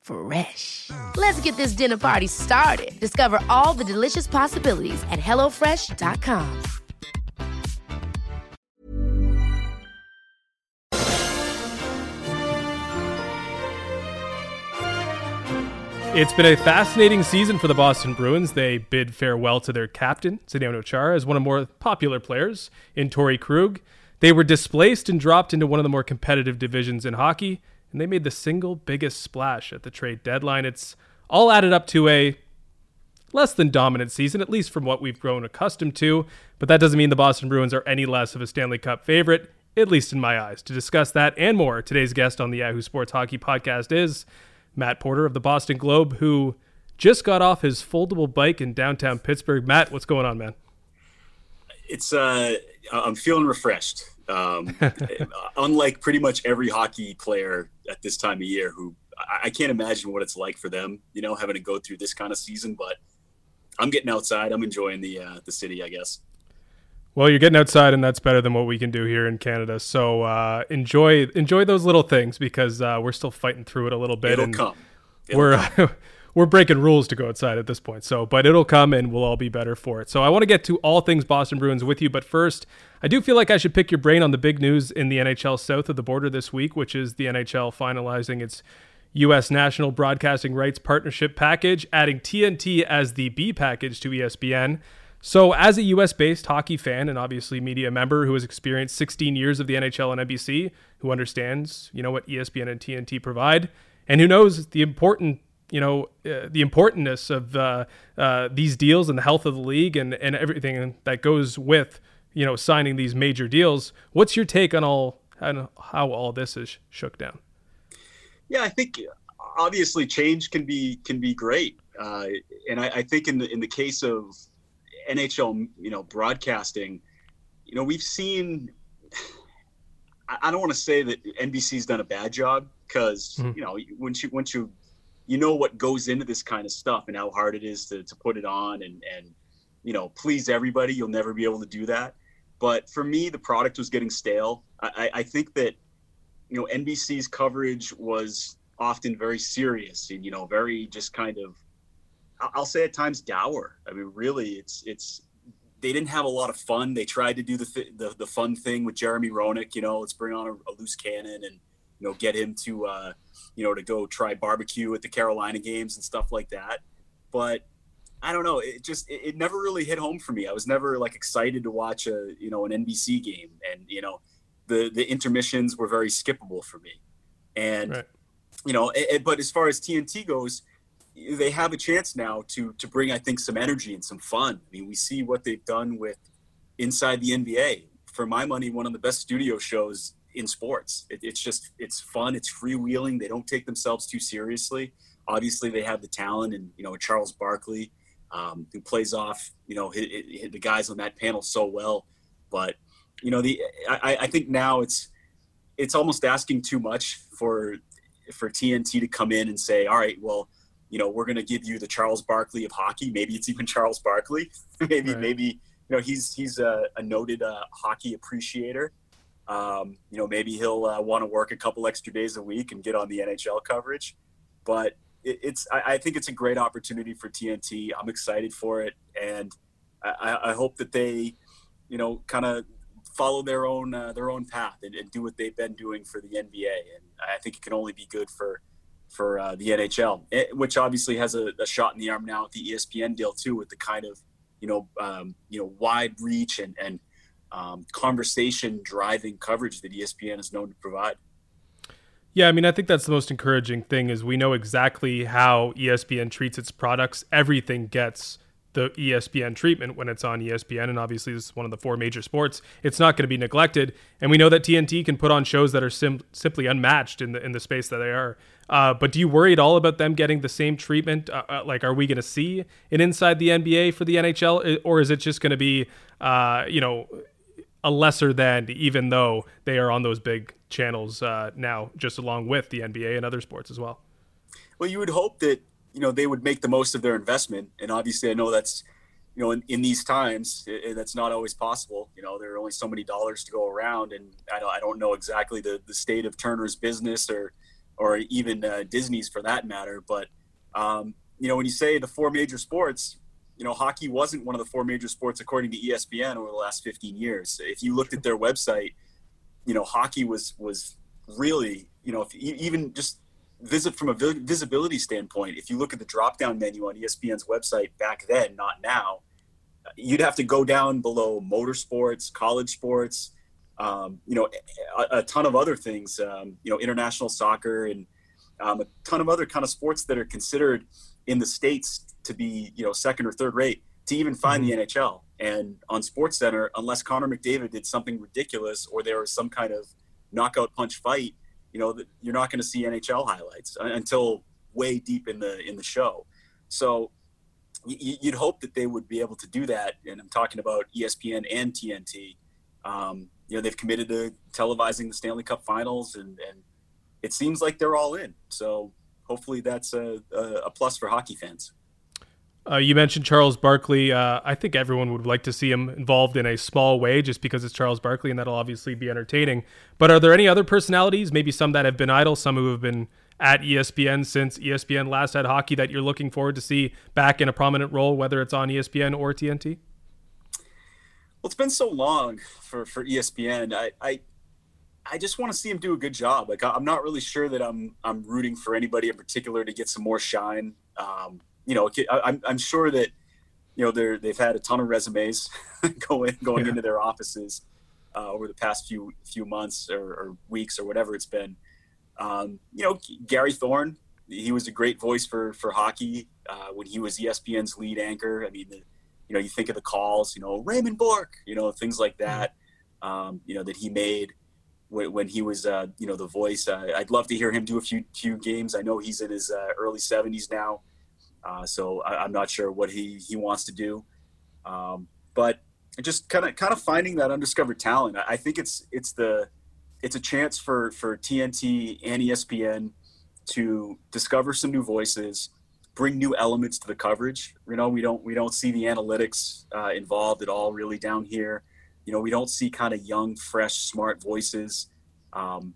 Fresh. Let's get this dinner party started. Discover all the delicious possibilities at hellofresh.com. It's been a fascinating season for the Boston Bruins. They bid farewell to their captain, Zdeno Chara, as one of the more popular players in Torey Krug. They were displaced and dropped into one of the more competitive divisions in hockey, and they made the single biggest splash at the trade deadline. It's all added up to a less than dominant season, at least from what we've grown accustomed to, but that doesn't mean the Boston Bruins are any less of a Stanley Cup favorite, at least in my eyes. To discuss that and more, today's guest on the Yahoo Sports Hockey Podcast is Matt Porter of the Boston Globe, who just got off his foldable bike in downtown Pittsburgh. Matt, what's going on, man? It's uh, I'm feeling refreshed. Um, unlike pretty much every hockey player at this time of year, who I, I can't imagine what it's like for them, you know, having to go through this kind of season. But I'm getting outside. I'm enjoying the uh, the city, I guess. Well, you're getting outside, and that's better than what we can do here in Canada. So uh, enjoy enjoy those little things because uh, we're still fighting through it a little bit. It'll come. It'll we're come. we're breaking rules to go outside at this point. So, but it'll come, and we'll all be better for it. So, I want to get to all things Boston Bruins with you, but first, I do feel like I should pick your brain on the big news in the NHL south of the border this week, which is the NHL finalizing its U.S. National Broadcasting Rights Partnership package, adding TNT as the B package to ESPN. So, as a US based hockey fan and obviously media member who has experienced 16 years of the NHL and NBC, who understands, you know, what ESPN and TNT provide, and who knows the important, you know, uh, the importantness of uh, uh, these deals and the health of the league and, and everything that goes with, you know, signing these major deals. What's your take on all on how all this is shook down? Yeah, I think obviously change can be can be great, uh, and I, I think in the in the case of NHL, you know, broadcasting, you know, we've seen. I don't want to say that NBC's done a bad job because Mhm. you know once you once you you know what goes into this kind of stuff and how hard it is to, to put it on and and you know please everybody you'll never be able to do that but for me the product was getting stale I, I- think that you know NBC's coverage was often very serious and you know very just kind of I'll say at times dour. I mean really it's it's they didn't have a lot of fun. They tried to do the th- the, the fun thing with Jeremy Roenick, you know, let's bring on a, a loose cannon and you know get him to uh, you know to go try barbecue at the Carolina games and stuff like that. But I don't know. It just it, it never really hit home for me. I was never like excited to watch a you know an NBC game, and you know the the intermissions were very skippable for me. And Right. you know, it, it- but as far as TNT goes, they have a chance now to to bring I think some energy and some fun. I mean, we see what they've done with Inside the NBA. For my money, one of the best studio shows in sports. It, it's just it's fun. It's freewheeling. They don't take themselves too seriously. Obviously, they have the talent, and you know Charles Barkley, um, who plays off you know hit, hit the guys on that panel so well. But you know the I, I think now it's it's almost asking too much for for TNT to come in and say, all right, well, you know, we're going to give you the Charles Barkley of hockey. Maybe it's even Charles Barkley. maybe Right. maybe you know he's he's a, a noted uh, hockey appreciator. Um, you know, maybe he'll uh, want to work a couple extra days a week and get on the NHL coverage. But it, it's I, I think it's a great opportunity for TNT. I'm excited for it, and I, I- hope that they, you know, kind of follow their own uh, their own path and, and do what they've been doing for the NBA. And I think it can only be good for for uh, the NHL, eh, which obviously has a, a shot in the arm now with the ESPN deal too, with the kind of you know um, you know wide reach and and um, conversation driving coverage that ESPN is known to provide. Yeah, I mean, I think that's the most encouraging thing is we know exactly how ESPN treats its products. Everything gets the ESPN treatment when it's on ESPN, and obviously this is one of the four major sports. It's not going to be neglected, and we know that TNT can put on shows that are sim- simply unmatched in the in the space that they are. Uh, but do you worry at all about them getting the same treatment? Uh, uh, like, are we going to see an inside the NBA for the NHL, or is it just going to be, uh, you know, a lesser than, even though they are on those big channels uh, now, just along with the NBA and other sports as well? Well, you would hope that you know they would make the most of their investment, and obviously, I know that's you know in, in these times it, that's not always possible. You know, there are only so many dollars to go around, and I don't, I don't know exactly the the state of Turner's business or or even uh, Disney's for that matter, but um, you know when you say the four major sports you know, hockey wasn't one of the four major sports according to ESPN over the last 15 years. If you looked at their website, you know, hockey was was really, you know, if you, even just visit from a visibility standpoint, if you look at the drop down menu on ESPN's website back then, not now, you'd have to go down below motorsports, college sports, um, you know, a, a, ton of other things, um, you know, international soccer and um, a ton of other kind of sports that are considered in the states to be you know second or third rate to even find mm-hmm. the NHL. And on Sports Center, unless Connor McDavid did something ridiculous or there was some kind of knockout punch fight, you know, you're not going to see NHL highlights until way deep in the in the show. So you'd hope that they would be able to do that. And I'm talking about ESPN and TNT. Um, you know, they've committed to televising the Stanley Cup Finals, and, and it seems like they're all in. So hopefully that's a, a plus for hockey fans. Uh, you mentioned Charles Barkley. Uh, I think everyone would like to see him involved in a small way just because it's Charles Barkley and that'll obviously be entertaining. But are there any other personalities, maybe some that have been idle, some who have been at ESPN since ESPN last had hockey that you're looking forward to see back in a prominent role, whether it's on ESPN or TNT? Well, it's been so long for, for ESPN. I, I, I just want to see him do a good job. Like I'm not really sure that I'm I'm rooting for anybody in particular to get some more shine. Um, you know, I'm, I'm sure that, you know, they're, they've had a ton of resumes going, going yeah. into their offices uh, over the past few, few months or, or, weeks or whatever it's been. Um, you know, Gary Thorne, he was a great voice for, for hockey uh, when he was ESPN's lead anchor. I mean, the, you know, you think of the calls, you know, Raymond Bourque, you know, things like that, um, you know, that he made when, when he was, uh, you know, the voice. Uh, I'd love to hear him do a few few games. I know he's in his uh, early 70s now. Uh, so I, am not sure what he, he wants to do. Um, but just kind of kind of finding that undiscovered talent. I, I think it's it's the it's a chance for for TNT and ESPN to discover some new voices, bring new elements to the coverage. You know, we don't we don't see the analytics uh, involved at all really down here. You know, we don't see kind of young, fresh, smart voices. Um,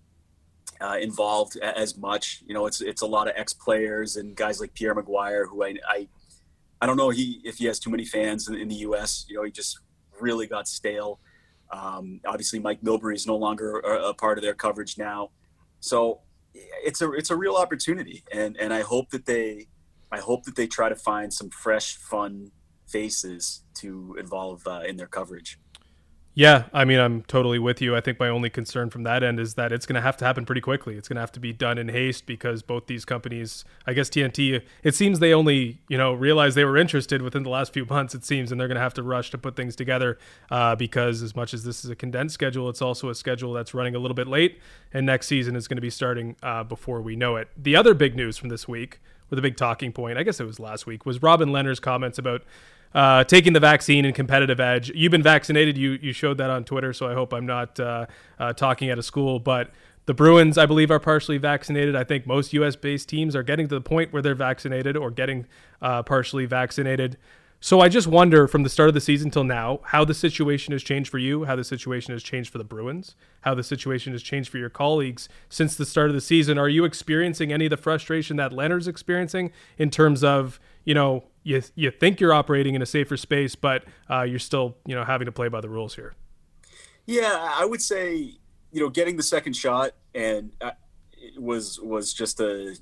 uh, involved as much. You know, it's it's a lot of ex players and guys like Pierre McGuire, who I, I I don't know he if he has too many fans in, in the U.S. You know, he just really got stale. Um, obviously, Mike Milbury is no longer a, a, part of their coverage now, so it's a it's a real opportunity, and and I hope that they I hope that they try to find some fresh, fun faces to involve uh, in their coverage. Yeah, I mean, I'm totally with you. I think my only concern from that end is that it's going to have to happen pretty quickly. It's going to have to be done in haste because both these companies, I guess TNT, it seems they only, you know, realized they were interested within the last few months, it seems, and they're going to have to rush to put things together uh, because as much as this is a condensed schedule, it's also a schedule that's running a little bit late, and next season is going to be starting uh, before we know it. The other big news from this week, with a big talking point, I guess it was last week, was Robin Lehner's comments about uh, taking the vaccine and competitive edge. You've been vaccinated. You you showed that on Twitter, so I hope I'm not uh, uh, talking at a school. But the Bruins, I believe, are partially vaccinated. I think most U.S. based teams are getting to the point where they're vaccinated or getting uh, partially vaccinated. So I just wonder from the start of the season till now how the situation has changed for you, how the situation has changed for the Bruins, how the situation has changed for your colleagues since the start of the season. Are you experiencing any of the frustration that Lehner's experiencing in terms of, you know, you you think you're operating in a safer space, but uh, you're still you know having to play by the rules here. Yeah, I would say you know getting the second shot and uh, was was just a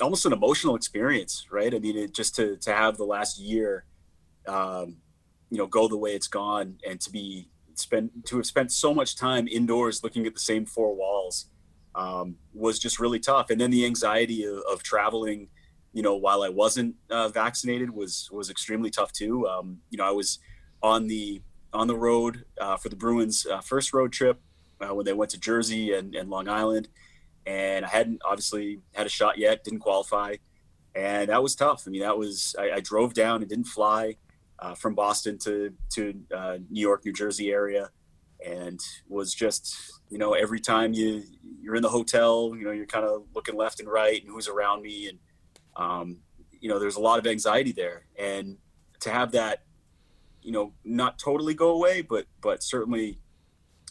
almost an emotional experience, right? I mean, it, just to to have the last year, um, you know, go the way it's gone, and to be spent to have spent so much time indoors looking at the same four walls um, was just really tough. And then the anxiety of, of traveling, you know, while I wasn't uh, vaccinated was was extremely tough too. Um, you know, I was on the on the road uh, for the Bruins' uh, first road trip uh, when they went to Jersey and, and Long Island, and I hadn't obviously had a shot yet, didn't qualify, and that was tough. I mean, that was I, I drove down and didn't fly uh, from Boston to to uh, New York, New Jersey area, and was just you know every time you you're in the hotel, you know you're kind of looking left and right and who's around me, and um, you know there's a lot of anxiety there, and to have that you know not totally go away, but but certainly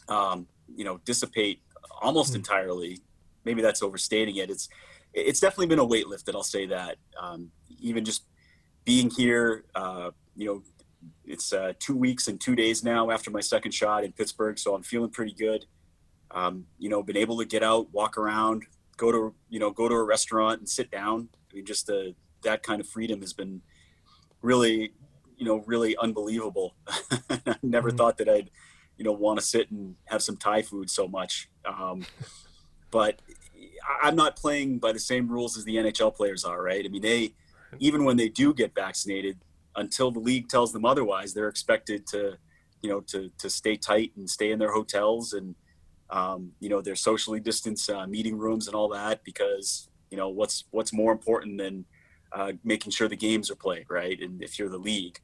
um, you know dissipate almost mm-hmm. entirely. Maybe that's overstating it. It's it's definitely been a weight lift, and I'll say that. Um, even just being here, uh, you know, it's uh, two weeks and two days now after my second shot in Pittsburgh, so I'm feeling pretty good. Um, you know, been able to get out, walk around, go to you know, go to a restaurant and sit down. I mean, just the that kind of freedom has been really, you know, really unbelievable. I never mm-hmm. thought that I'd, you know, want to sit and have some Thai food so much. Um, but I'm not playing by the same rules as the NHL players are, right? I mean, they even when they do get vaccinated, until the league tells them otherwise, they're expected to, you know, to to stay tight and stay in their hotels and, um, you know, their socially distanced uh, meeting rooms and all that because you know what's what's more important than uh, making sure the games are played right, and if you're the league.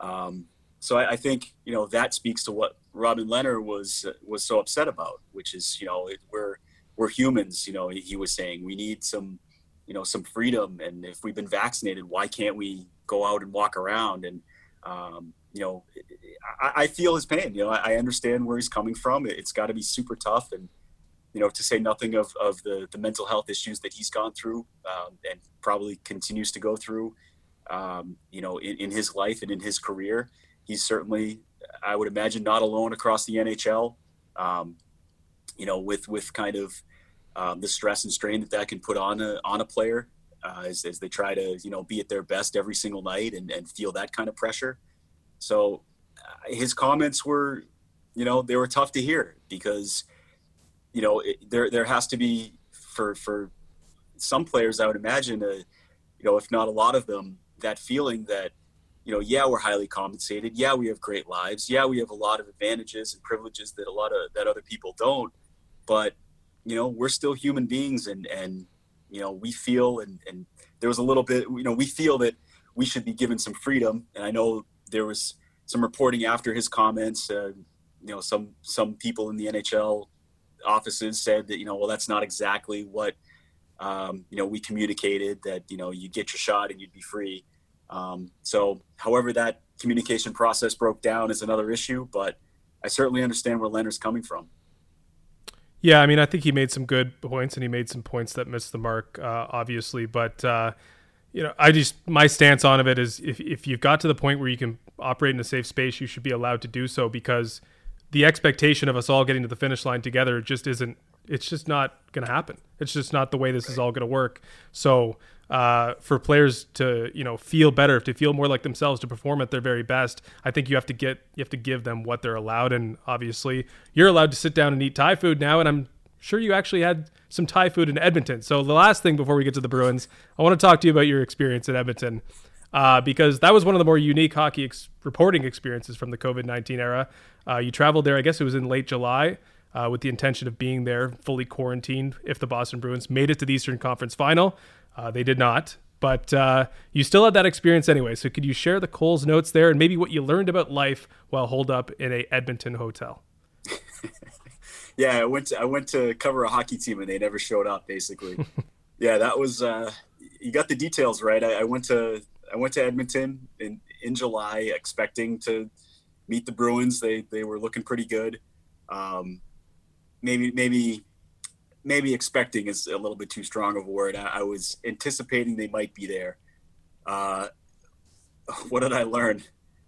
Um, so I, I, think you know that speaks to what Robin Lehner was was so upset about, which is you know it, we're we're humans. You know, he was saying we need some you know some freedom, and if we've been vaccinated, why can't we go out and walk around and um, you know I, I, feel his pain you know I, I understand where he's coming from it, has got to be super tough and you know to say nothing of, of the, the mental health issues that he's gone through um, and probably continues to go through um, you know in, in his life and in his career he's certainly i would imagine not alone across the nhl um, you know with with kind of um, the stress and strain that that can put on a on a player uh, as, as they try to you know be at their best every single night and, and feel that kind of pressure. So uh, his comments were, you know, they were tough to hear because, you know, it, there there has to be for for some players, I would imagine, uh, you know, if not a lot of them, that feeling that, you know, yeah, we're highly compensated, yeah, we have great lives, yeah, we have a lot of advantages and privileges that a lot of that other people don't, but you know, we're still human beings and and you know, we feel and, and there was a little bit, you know, we feel that we should be given some freedom. And I know there was some reporting after his comments. Uh, you know, some some people in the NHL offices said that you know, well, that's not exactly what um, you know we communicated. That you know, you get your shot and you'd be free. Um, so, however that communication process broke down is another issue, but I certainly understand where Lehner's coming from. Yeah, I mean, I think he made some good points, and he made some points that missed the mark, uh, obviously. But uh, you know, I just my stance on of it is if if you've got to the point where you can operate in a safe space, you should be allowed to do so because the expectation of us all getting to the finish line together just isn't. It's just not going to happen. It's just not the way this is all going to work. So uh, for players to you know feel better, to feel more like themselves, to perform at their very best, I think you have to get you have to give them what they're allowed. And obviously, you're allowed to sit down and eat Thai food now. And I'm sure you actually had some Thai food in Edmonton. So the last thing before we get to the Bruins, I want to talk to you about your experience in Edmonton. Uh, because that was one of the more unique hockey ex- reporting experiences from the COVID 19 era. Uh, you traveled there, I guess it was in late July, uh, with the intention of being there fully quarantined if the Boston Bruins made it to the Eastern Conference final. Uh, they did not, but uh, you still had that experience anyway. So could you share the Coles notes there and maybe what you learned about life while holed up in a Edmonton hotel? yeah, I went to, I went to cover a hockey team and they never showed up. Basically, yeah, that was uh, you got the details right. I, I went to I went to Edmonton in in July expecting to meet the Bruins. They they were looking pretty good. Um, maybe maybe maybe expecting is a little bit too strong of a word. I, I was anticipating they might be there. Uh, what did I learn?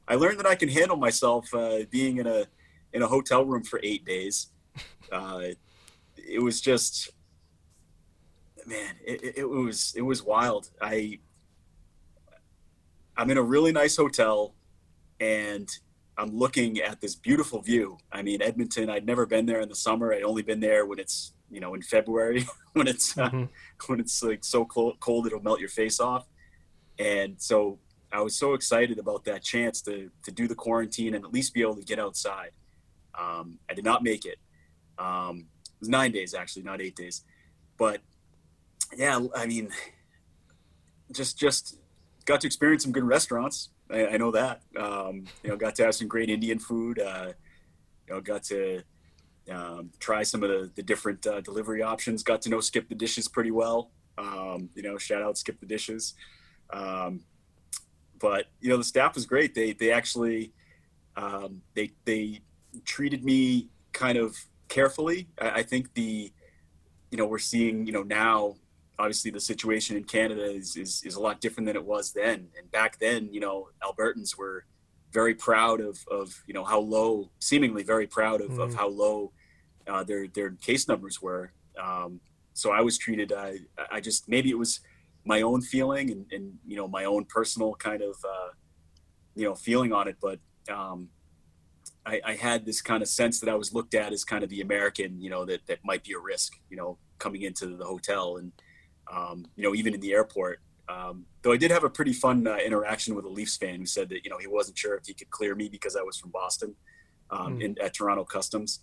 I learned that I can handle myself uh, being in a in a hotel room for eight days. Uh, it was just, man, it, it was it was wild. I I'm in a really nice hotel, and I'm looking at this beautiful view. I mean, Edmonton. I'd never been there in the summer. I'd only been there when it's you know in February when it's uh, mm-hmm. when it's like so cold, cold it'll melt your face off. And so I was so excited about that chance to to do the quarantine and at least be able to get outside. Um, I did not make it. Um, it was nine days actually, not eight days. But yeah, I mean, just just got to experience some good restaurants. I, I know that. Um, you know, got to have some great Indian food. Uh, you know, got to um, try some of the, the different uh, delivery options. Got to know Skip the Dishes pretty well. Um, you know, shout out Skip the Dishes. Um, but you know, the staff was great. They they actually um, they they treated me kind of carefully. I, I think the you know we're seeing you know now obviously the situation in Canada is, is, is a lot different than it was then. And back then, you know, Albertans were very proud of, of you know, how low, seemingly very proud of, mm. of how low uh, their, their case numbers were. Um, so I was treated, I, I just, maybe it was my own feeling and, and you know, my own personal kind of, uh, you know, feeling on it. But um, I, I had this kind of sense that I was looked at as kind of the American, you know, that, that might be a risk, you know, coming into the hotel. And, um, you know, even in the airport. Um, though I did have a pretty fun uh, interaction with a Leafs fan who said that you know he wasn't sure if he could clear me because I was from Boston um, mm. in, at Toronto Customs.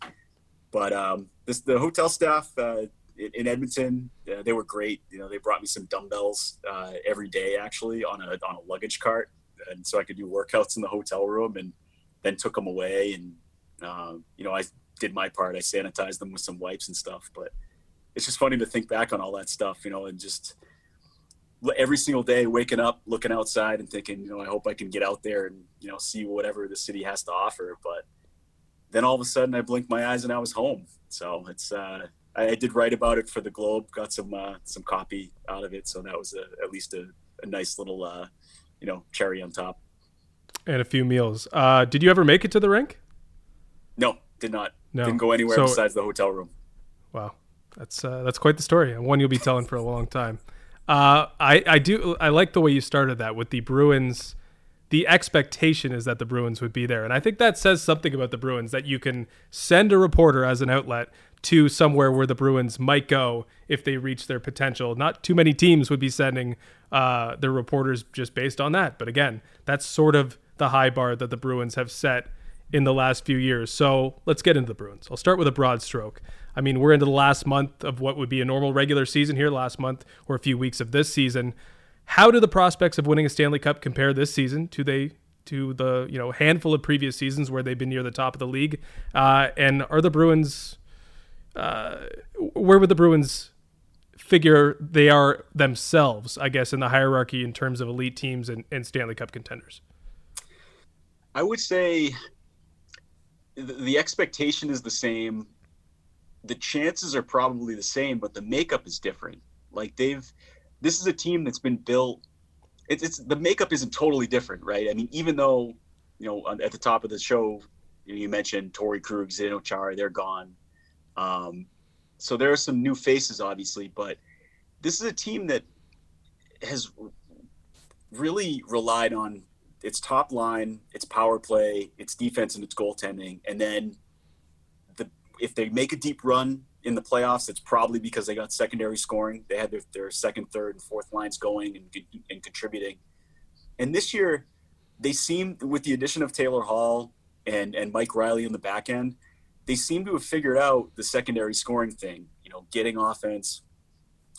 But um, this, the hotel staff uh, in, in, Edmonton, uh, they were great. You know, they brought me some dumbbells uh, every day actually on a on a luggage cart, and so I could do workouts in the hotel room, and then took them away. And um, you know, I did my part. I sanitized them with some wipes and stuff, but it's just funny to think back on all that stuff, you know, and just every single day waking up, looking outside and thinking, you know, I hope I can get out there and, you know, see whatever the city has to offer. But then all of a sudden I blinked my eyes and I was home. So it's, uh, I, did write about it for the Globe, got some, uh, some copy out of it. So that was a, at least a, a nice little, uh, you know, cherry on top. And a few meals. Uh, did you ever make it to the rink? No, did not. No. Didn't go anywhere so, besides the hotel room. Wow. That's uh, that's quite the story, and one you'll be telling for a long time. Uh, I I do I like the way you started that with the Bruins. The expectation is that the Bruins would be there, and I think that says something about the Bruins that you can send a reporter as an outlet to somewhere where the Bruins might go if they reach their potential. Not too many teams would be sending uh, their reporters just based on that, but again, that's sort of the high bar that the Bruins have set in the last few years. So let's get into the Bruins. I'll start with a broad stroke. I mean, we're into the last month of what would be a normal regular season here, last month or a few weeks of this season. How do the prospects of winning a Stanley Cup compare this season to they to the you know handful of previous seasons where they've been near the top of the league? Uh, and are the Bruins uh, where would the Bruins figure they are themselves? I guess in the hierarchy in terms of elite teams and, and Stanley Cup contenders. I would say the expectation is the same the chances are probably the same, but the makeup is different. Like they've, this is a team that's been built. It's, it's the makeup isn't totally different, right? I mean, even though, you know, at the top of the show, you mentioned Torey Krug, Zdeno Chara, they're gone. Um, so there are some new faces, obviously, but this is a team that has really relied on its top line, its power play, its defense, and its goaltending, and then if they make a deep run in the playoffs, it's probably because they got secondary scoring. They had their, their second, third, and fourth lines going and, and contributing. And this year, they seem, with the addition of Taylor Hall and, and Mike Reilly in the back end, they seem to have figured out the secondary scoring thing, you know, getting offense,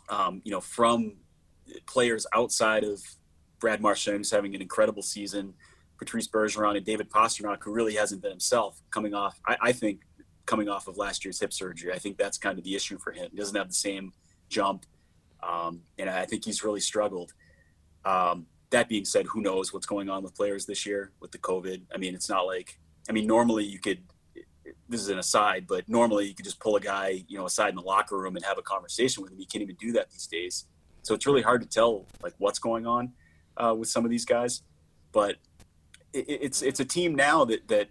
um, you know, from players outside of Brad Marchand, who's having an incredible season, Patrice Bergeron, and David Pastrnak, who really hasn't been himself, coming off, I, I think, coming off of last year's hip surgery. I think that's kind of the issue for him. He doesn't have the same jump, um, and I think he's really struggled. Um, that being said, who knows what's going on with players this year with the COVID? I mean, it's not like I mean, normally you could. This is an aside, but normally you could just pull a guy, you know, aside in the locker room and have a conversation with him. You can't even do that these days, so it's really hard to tell like what's going on uh, with some of these guys. But it, it's it's a team now that that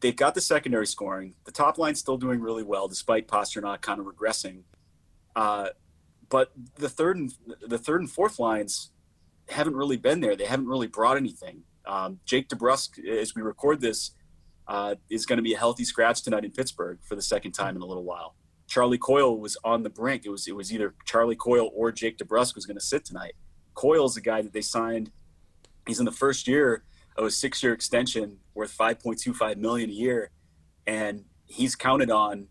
they've got the secondary scoring. The top line's still doing really well, despite Pastrnak kind of regressing. Uh, but the third and the third and fourth lines haven't really been there. They haven't really brought anything. Um, Jake DeBrusk, as we record this, uh, is going to be a healthy scratch tonight in Pittsburgh for the second time in a little while. Charlie Coyle was on the brink. It was it was either Charlie Coyle or Jake DeBrusk was going to sit tonight. Coyle's the guy that they signed. He's in the first year a six-year extension worth 5.25 million a year, and he's counted on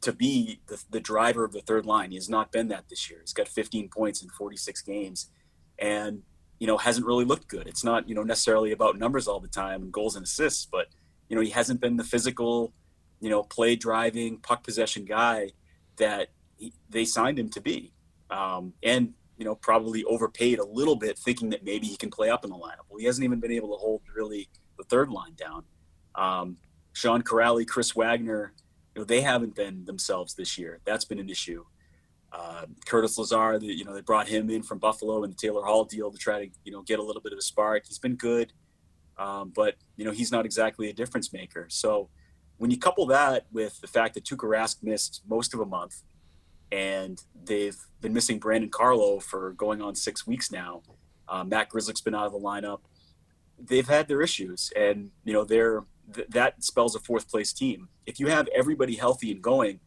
to be the, the driver of the third line. He has not been that this year. He's got 15 points in 46 games, and you know hasn't really looked good. It's not you know necessarily about numbers all the time and goals and assists, but you know he hasn't been the physical, you know, play driving puck possession guy that he, they signed him to be. Um, and you know, probably overpaid a little bit, thinking that maybe he can play up in the lineup. Well, he hasn't even been able to hold really the third line down. Um, Sean Kuraly, Chris Wagner, you know, they haven't been themselves this year. That's been an issue. Uh, Curtis Lazar, the, you know, they brought him in from Buffalo in the Taylor Hall deal to try to, you know, get a little bit of a spark. He's been good, um, but you know, he's not exactly a difference maker. So when you couple that with the fact that Tuukka Rask missed most of a month, and they've been missing Brandon Carlo for going on six weeks now. Um, Matt Grzelcyk's been out of the lineup. They've had their issues, and you know they're th- that spells a fourth place team. If you have everybody healthy and going,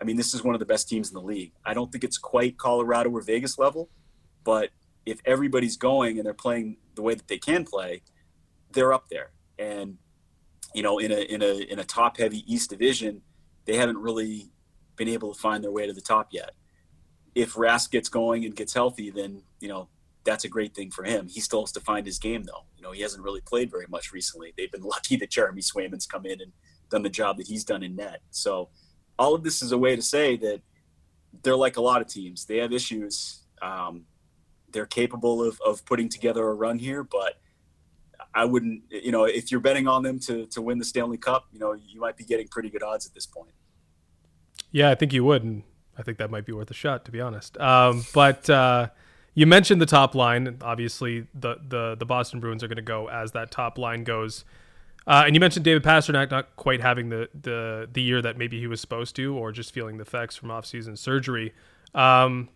I mean, this is one of the best teams in the league. I don't think it's quite Colorado or Vegas level, but if everybody's going and they're playing the way that they can play, they're up there. And you know, in a in a in a top heavy East division, they haven't really been able to find their way to the top yet. If Rask gets going and gets healthy, then you know that's a great thing for him. He still has to find his game though. You know, he hasn't really played very much recently. They've been lucky that Jeremy Swayman's come in and done the job that he's done in net. So all of this is a way to say that they're like a lot of teams. They have issues. Um, they're capable of, of putting together a run here, but I wouldn't, you know, if you're betting on them to, to win the Stanley Cup, you know, you might be getting pretty good odds at this point. Yeah, I think you would, and I think that might be worth a shot, to be honest. Um, but uh, you mentioned the top line. Obviously, the the the Boston Bruins are going to go as that top line goes. Uh, and you mentioned David Pastrnak not quite having the, the the year that maybe he was supposed to, or just feeling the effects from offseason surgery. Um,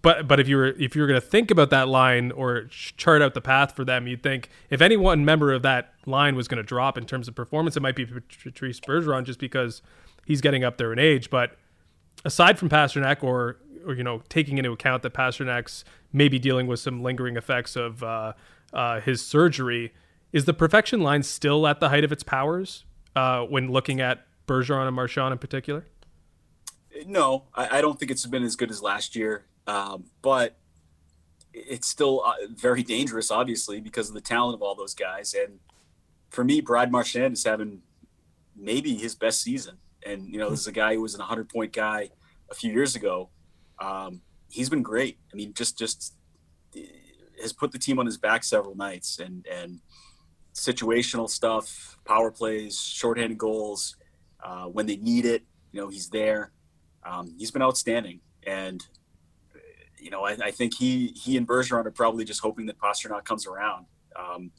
but but if you were if you were going to think about that line or chart out the path for them, you'd think if any one member of that line was going to drop in terms of performance, it might be Patrice Bergeron, just because he's getting up there in age. But aside from Pastrnak, or or you know, taking into account that Pastrnak's maybe dealing with some lingering effects of uh, uh, his surgery, is the perfection line still at the height of its powers uh, when looking at Bergeron and Marchand in particular? No, I, I, don't think it's been as good as last year, um, but it's still uh, very dangerous, obviously, because of the talent of all those guys. And for me, Brad Marchand is having maybe his best season and you know, this is a guy who was an 100 point guy a few years ago. Um, he's been great. I mean, just just has put the team on his back several nights, and and situational stuff, power plays, shorthanded goals uh, when they need it. You know, he's there. Um, he's been outstanding, and you know, I, I, think he he and Bergeron are probably just hoping that Pastrnak comes around. Um,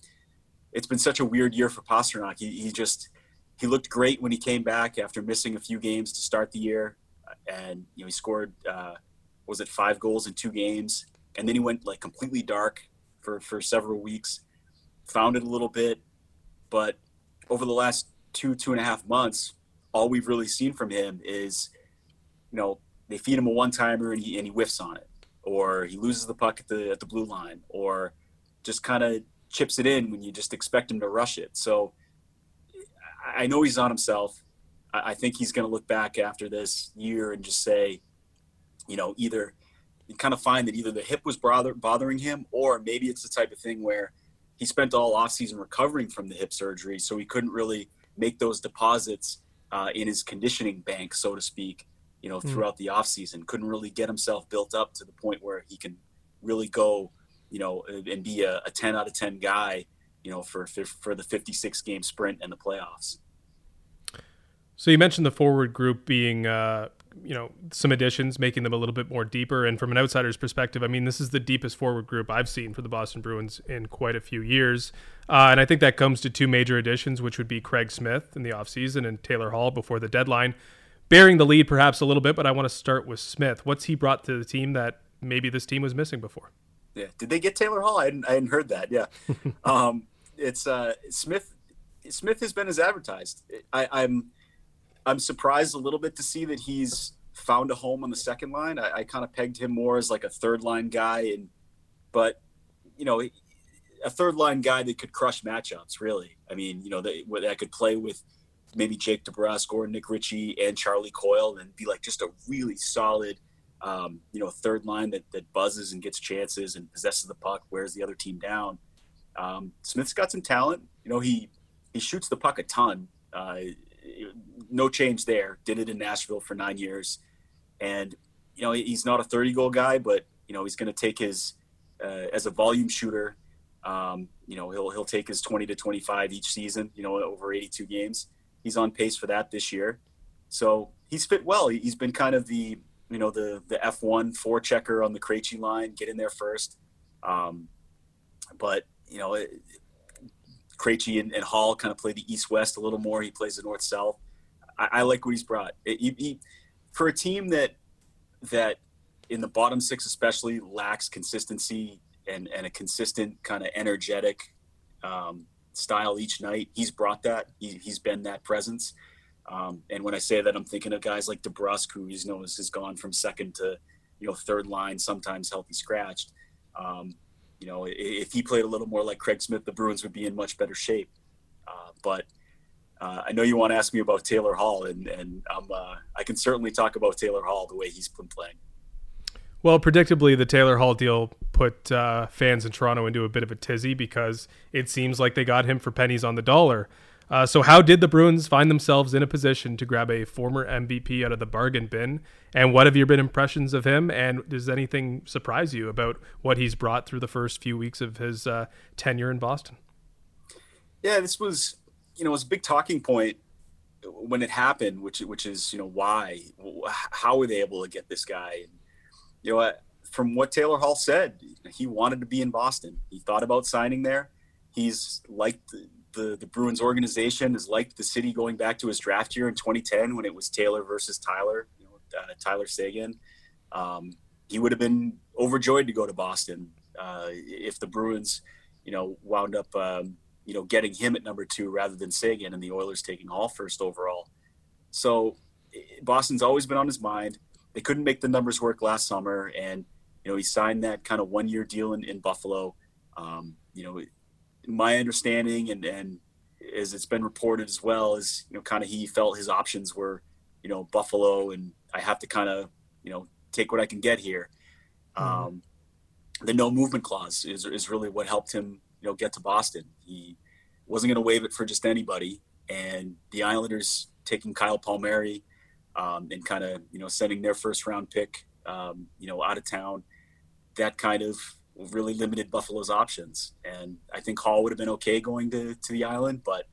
it's been such a weird year for Pastrnak. He, he just he looked great when he came back after missing a few games to start the year, and you know he scored uh, was it five goals in two games, and then he went like completely dark for for several weeks. Found it a little bit, but over the last two two and a half months, all we've really seen from him is, you know, they feed him a one timer and he and he whiffs on it, or he loses the puck at the at the blue line, or just kind of chips it in when you just expect him to rush it. So I know he's on himself. I think he's going to look back after this year and just say, you know, either you kind of find that either the hip was bother, bothering him, or maybe it's the type of thing where he spent all offseason recovering from the hip surgery, so he couldn't really make those deposits uh, in his conditioning bank, so to speak, you know, hmm. throughout mm. the offseason. Couldn't really get himself built up to the point where he can really go, you know, and be a, a 10 out of 10 guy you know, for for the 56 game sprint and the playoffs. So you mentioned the forward group being, uh, you know, some additions, making them a little bit more deeper. And from an outsider's perspective, I mean, this is the deepest forward group I've seen for the Boston Bruins in quite a few years. Uh, and I think that comes to two major additions, which would be Craig Smith in the offseason and Taylor Hall before the deadline, bearing the lead perhaps a little bit. But I want to start with Smith. What's he brought to the team that maybe this team was missing before? Yeah. Did they get Taylor Hall? I hadn't, I hadn't heard that. Yeah. um, it's uh, Smith. Smith has been as advertised. I, I'm I'm surprised a little bit to see that he's found a home on the second line. I, I kind of pegged him more as like a third line guy, and but you know, a third line guy that could crush matchups. Really, I mean, you know, that that could play with maybe Jake DeBrusk or Nick Ritchie and Charlie Coyle, and be like just a really solid, um, you know, third line that that buzzes and gets chances and possesses the puck, wears the other team down. Um, Smith's got some talent. You know, he he shoots the puck a ton. Uh, no change there. Did it in Nashville for nine years, and you know he's not a 30 goal guy, but you know he's going to take his uh, as a volume shooter. Um, you know he'll he'll take his 20 to 25 each season. You know over 82 games. He's on pace for that this year, so he's fit well. He's been kind of the you know the the F1 forechecker on the Krejci line, get in there first. Um, but you know Krejci and, and, Hall kind of play the East West a little more. He plays the North South. I, I, like what he's brought. It, he, he, for a team that that in the bottom six especially lacks consistency and, and a consistent kind of energetic um, style each night. He's brought that. He, has been that presence. Um, and when I say that, I'm thinking of guys like DeBrusk, who he's known has gone from second to you know third line, sometimes healthy scratched. Um, you know, if he played a little more like Craig Smith, the Bruins would be in much better shape. Uh, but uh, I know you want to ask me about Taylor Hall, and and uh, I can certainly talk about Taylor Hall the way he's been playing. Well, predictably, the Taylor Hall deal put uh, fans in Toronto into a bit of a tizzy because it seems like they got him for pennies on the dollar. Uh, so, how did the Bruins find themselves in a position to grab a former MVP out of the bargain bin? And what have your been impressions of him? And does anything surprise you about what he's brought through the first few weeks of his uh, tenure in Boston? Yeah, this was, you know, it was a big talking point when it happened, which which is, you know, why, how were they able to get this guy? You know, from what Taylor Hall said, he wanted to be in Boston. He thought about signing there. He's liked the, the Bruins organization is like the city going back to his draft year in 2010 when it was Taylor versus Tyler, you know, uh, Tyler Seguin. Um, he would have been overjoyed to go to Boston uh, if the Bruins, you know, wound up, um, you know, getting him at number two rather than Seguin and the Oilers taking Hall first overall. So Boston's always been on his mind. They couldn't make the numbers work last summer, and you know he signed that kind of one-year deal in, in Buffalo. Um, you know, my understanding and and as it's been reported as well is you know kind of he felt his options were you know Buffalo and I have to kind of you know take what I can get here. Mm-hmm. Um, the no movement clause is is really what helped him you know get to Boston. He wasn't going to waive it for just anybody, and the Islanders taking Kyle Palmieri um, and kind of you know sending their first round pick um, you know out of town. That kind of really limited Buffalo's options. And I think Hall would have been okay going to, to the island, but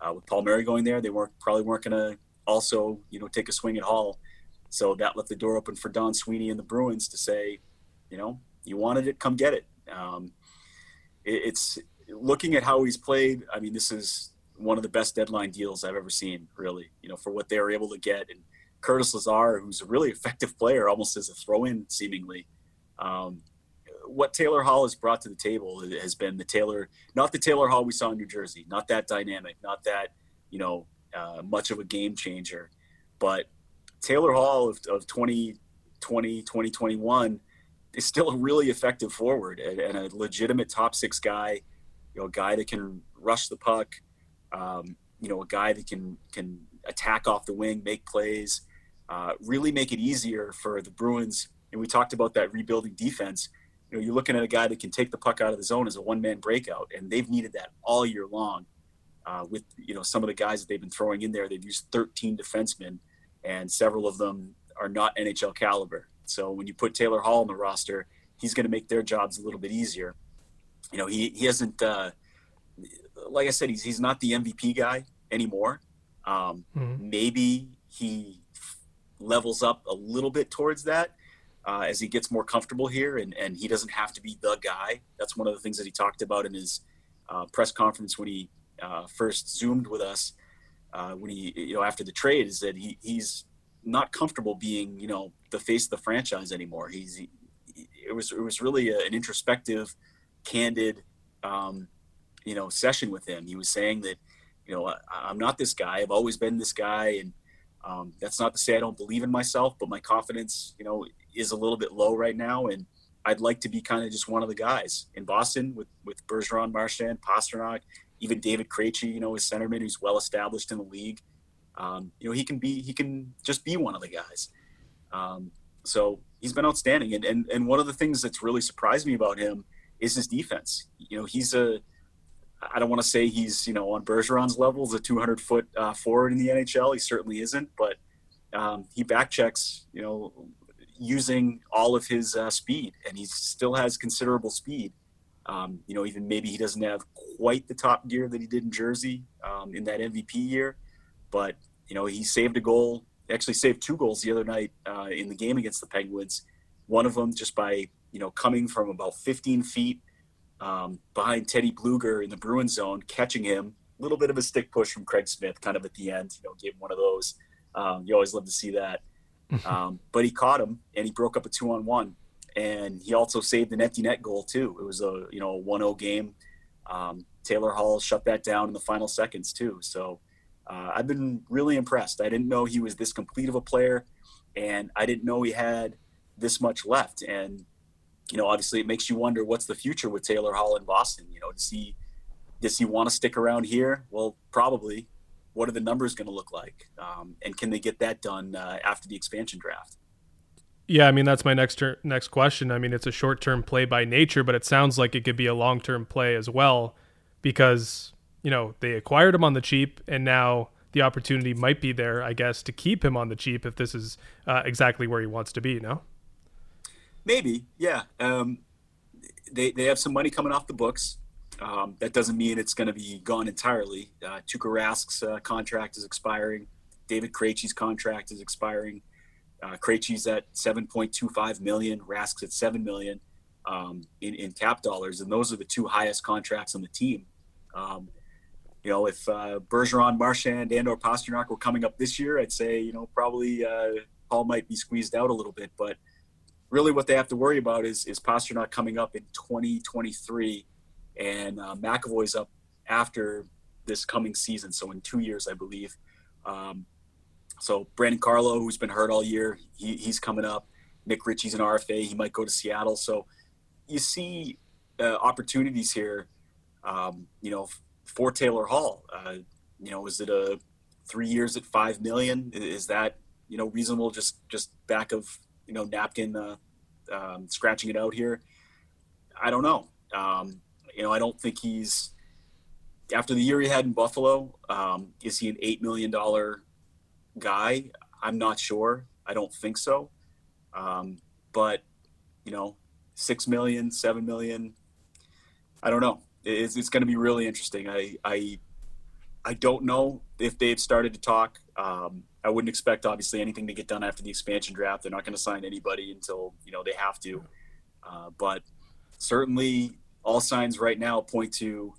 uh, with Palmieri going there, they weren't probably weren't going to also you know take a swing at Hall. So that left the door open for Don Sweeney and the Bruins to say, you know, you wanted it, come get it. Um, it's looking at how he's played. I mean, this is one of the best deadline deals I've ever seen. Really, you know, for what they were able to get and Curtis Lazar, who's a really effective player, almost as a throw-in seemingly. Um, what Taylor Hall has brought to the table has been the Taylor, not the Taylor Hall we saw in New Jersey, not that dynamic, not that, you know, uh, much of a game changer, but Taylor Hall of, of 2020, 2021 is still a really effective forward and, and, a legitimate top six guy, you know, a guy that can rush the puck, um, you know, a guy that can, can attack off the wing, make plays, uh, really make it easier for the Bruins. And we talked about that rebuilding defense you know, you're looking at a guy that can take the puck out of the zone as a one man breakout, and they've needed that all year long. Uh, with you know some of the guys that they've been throwing in there, they've used 13 defensemen, and several of them are not NHL caliber. So when you put Taylor Hall on the roster, he's going to make their jobs a little bit easier. You know, he he hasn't, uh, like I said, he's he's not the MVP guy anymore. Um, mm-hmm. Maybe he levels up a little bit towards that uh, as he gets more comfortable here and, and he doesn't have to be the guy. That's one of the things that he talked about in his uh, press conference when he uh, first zoomed with us uh, when he, you know, after the trade is that he, he's not comfortable being, you know, the face of the franchise anymore. He's, he, it was, it was really a, an introspective, candid, um, you know, session with him. He was saying that you know, I, am not this guy. I've always been this guy, and um, that's not to say I don't believe in myself, but my confidence, you know, is a little bit low right now, and I'd like to be kind of just one of the guys in Boston with with Bergeron, Marchand, Pastrnak, even David Krejci, you know, his centerman who's well established in the league. Um, you know, he can be he can just be one of the guys. Um, so he's been outstanding, and, and and one of the things that's really surprised me about him is his defense. You know, he's a I don't want to say he's you know on Bergeron's level, a 200 foot uh, forward in the NHL. He certainly isn't, but um, he backchecks you know using all of his uh, speed, and he still has considerable speed. Um, you know, even maybe he doesn't have quite the top gear that he did in Jersey um, in that MVP year, but you know he saved a goal. Actually, saved two goals the other night uh, in the game against the Penguins. One of them just by you know coming from about 15 feet um, behind Teddy Blueger in the Bruin zone, catching him. A little bit of a stick push from Craig Smith, kind of at the end. You know, gave him one of those. Um, you always love to see that. Um, but he caught him and he broke up a two on one. And he also saved an empty net goal too. It was a you know a 1-0 game. Um, Taylor Hall shut that down in the final seconds too. So uh, I've been really impressed. I didn't know he was this complete of a player, and I didn't know he had this much left. And you know, obviously, it makes you wonder what's the future with Taylor Hall in Boston. You know, does he does he want to stick around here? Well, probably what are the numbers going to look like, um, and can they get that done uh, after the expansion draft? Yeah, I mean that's my next ter- next question. I mean it's a short term play by nature, but it sounds like it could be a long term play as well, because you know they acquired him on the cheap, and now the opportunity might be there, I guess, to keep him on the cheap if this is uh, exactly where he wants to be. No, maybe, yeah. Um, they they have some money coming off the books. Um, that doesn't mean it's going to be gone entirely. Uh, Tuukka Rask's uh, contract is expiring. David Krejci's contract is expiring. Uh, Krejci's at 7.25 million. Rask's at 7 million um, in, in cap dollars, and those are the two highest contracts on the team. Um, you know, if uh, Bergeron, Marchand, and/or Pastrnak were coming up this year, I'd say you know probably uh, Paul might be squeezed out a little bit, but really what they have to worry about is is Pastrnak coming up in 2023 and uh, McAvoy's up after this coming season, so in two years, I believe. Um, so Brandon Carlo, who's been hurt all year, he, he's coming up. Nick Ritchie's an RFA; he might go to Seattle. So you see uh, opportunities here. Um, you know, for Taylor Hall. Uh, you know, is it a three years at five million? Is that you know reasonable? Just just back of you know napkin uh, um, scratching it out here. I don't know. Um, you know, I don't think he's after the year he had in Buffalo. Um, is he an eight million dollar guy? I'm not sure. I don't think so. Um, but you know, six million, seven million. I don't know. It's, it's going to be really interesting. I, I I don't know if they've started to talk. Um, I wouldn't expect obviously anything to get done after the expansion draft. They're not going to sign anybody until you know they have to. Uh, but certainly, all signs right now point to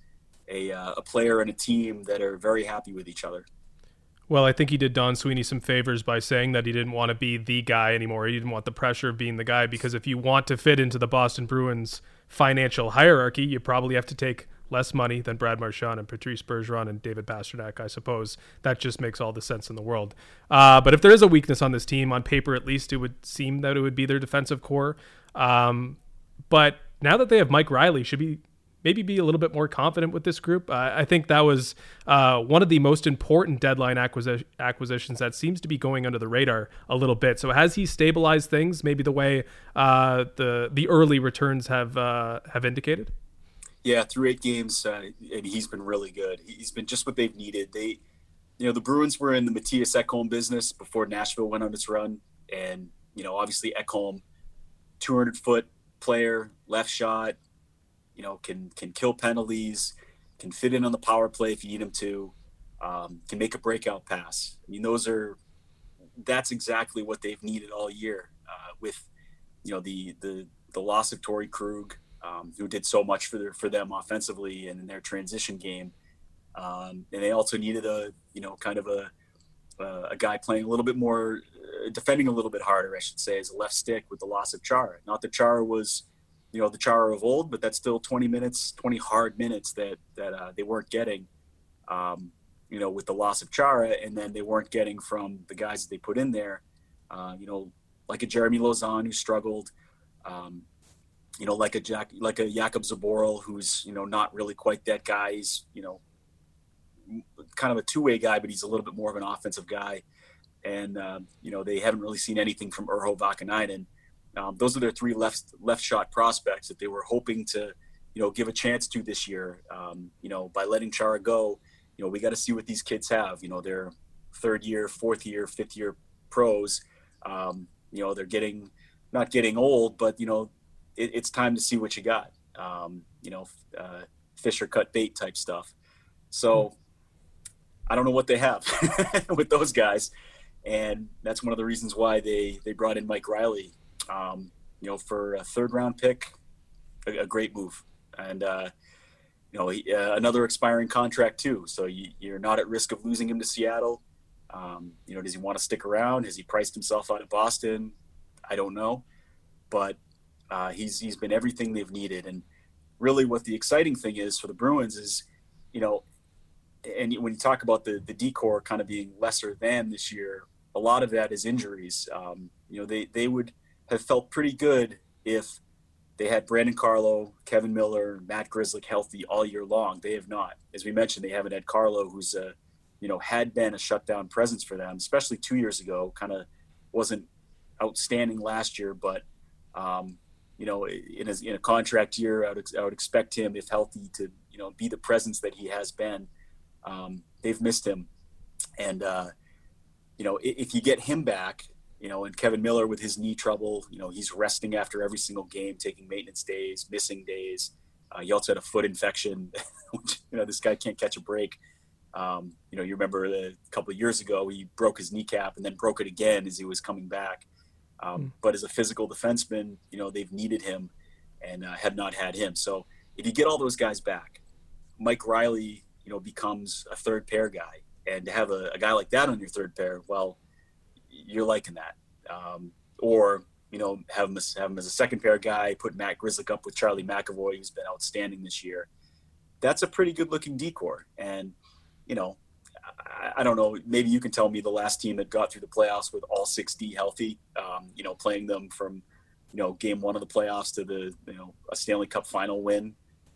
a, uh, a player and a team that are very happy with each other. Well, I think he did Don Sweeney some favors by saying that he didn't want to be the guy anymore. He didn't want the pressure of being the guy because if you want to fit into the Boston Bruins financial hierarchy, you probably have to take less money than Brad Marchand and Patrice Bergeron and David Pastrnak, I suppose. That just makes all the sense in the world. Uh, but if there is a weakness on this team, on paper at least, it would seem that it would be their defensive corps. Um, but now that they have Mike Reilly, should be maybe be a little bit more confident with this group. Uh, I think that was uh, one of the most important deadline acquisi- acquisitions that seems to be going under the radar a little bit. So has he stabilized things? Maybe the way uh, the the early returns have uh, have indicated. Yeah, through eight games, uh, and he's been really good. He's been just what they've needed. They, you know, the Bruins were in the Mattias Ekholm business before Nashville went on its run, and you know, obviously Ekholm, 200 foot player, left shot, you know, can can kill penalties, can fit in on the power play if you need him to, um, can make a breakout pass. I mean, those are that's exactly what they've needed all year. Uh, with you know the the the loss of Torey Krug, um, who did so much for their, for them offensively and in their transition game, um, and they also needed a you know kind of a uh, a guy playing a little bit more, uh, defending a little bit harder, I should say, as a left stick with the loss of Chara. Not that Chara was you know the Chara of old, but that's still 20 minutes, 20 hard minutes that that uh, they weren't getting. Um, you know, with the loss of Chara, and then they weren't getting from the guys that they put in there, uh, you know, like a Jeremy Lauzon who struggled, um, you know, like a Jack, like a Jakub Zboril who's you know not really quite that guy. He's you know, kind of a two-way guy, but he's a little bit more of an offensive guy, and uh, you know they haven't really seen anything from Urho Vaakanainen. Um, those are their three left left shot prospects that they were hoping to, you know, give a chance to this year. Um, you know, by letting Chara go, you know, we got to see what these kids have. You know, they're third year, fourth year, fifth year pros. Um, you know, they're getting not getting old, but you know, it, it's time to see what you got. Um, you know, uh, Fisher cut bait type stuff. So I don't know what they have with those guys, and that's one of the reasons why they they brought in Mike Reilly um, you know, for a third round pick, a, a great move. And, uh, you know, he, uh, another expiring contract too. So you, are not at risk of losing him to Seattle. Um, you know, does he want to stick around? Has he priced himself out of Boston? I don't know, but uh, he's he's been everything they've needed. And really, what the exciting thing is for the Bruins is, you know, and when you talk about the the decor kind of being lesser than this year, a lot of that is injuries. Um, you know, they they would have felt pretty good if they had Brandon Carlo, Kevan Miller, Matt Grzelcyk healthy all year long. They have not. As we mentioned, they haven't had Carlo, who's a, you know, had been a shutdown presence for them, especially two years ago. Kind of wasn't outstanding last year, but um, you know, in a, in a contract year, I would, I would expect him, if healthy, to you know be the presence that he has been. Um, they've missed him, and uh, you know, if you get him back, you know, and Kevan Miller with his knee trouble, you know, he's resting after every single game, taking maintenance days, missing days. Uh, he also had a foot infection, which, you know, this guy can't catch a break. Um, you know, you remember a couple of years ago, he broke his kneecap and then broke it again as he was coming back. Um, mm. But as a physical defenseman, you know, they've needed him and uh, have not had him. So if you get all those guys back, Mike Reilly, you know, becomes a third pair guy. And to have a, a guy like that on your third pair, well, you're liking that. Um, or you know, have him, as, have him as a second pair guy, put Matt Grzelcyk up with Charlie McAvoy, who's been outstanding this year. That's a pretty good looking decor. And, you know, I, I, don't know, maybe you can tell me the last team that got through the playoffs with all 6D healthy, um, you know, playing them from, you know, game one of the playoffs to the, you know, a Stanley Cup final win.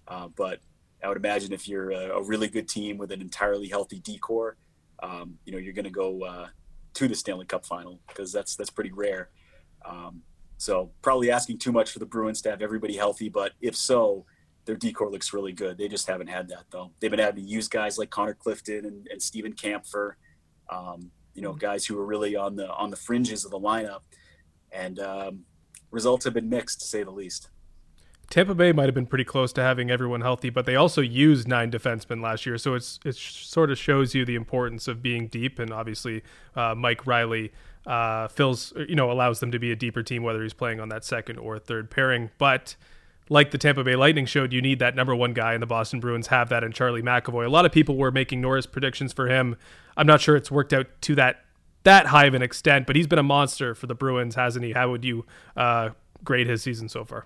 Uh, but I would imagine if you're a, a, really good team with an entirely healthy decor, um, you know, you're going to go, uh, to the Stanley Cup final because that's that's pretty rare. Um, so probably asking too much for the Bruins to have everybody healthy, but if so, their decor looks really good. They just haven't had that though. They've been having to use guys like Connor Clifton and, and Steven Kampfer, um, you know, guys who are really on the on the fringes of the lineup, and um, results have been mixed to say the least. Tampa Bay might have been pretty close to having everyone healthy, but they also used nine defensemen last year, so it's it sort of shows you the importance of being deep. And obviously, uh, Mike Reilly uh, fills you know allows them to be a deeper team, whether he's playing on that second or third pairing. But like the Tampa Bay Lightning showed, you need that number one guy, and the Boston Bruins have that in Charlie McAvoy. A lot of people were making Norris predictions for him. I'm not sure it's worked out to that that high of an extent, but he's been a monster for the Bruins, hasn't he? How would you uh, grade his season so far?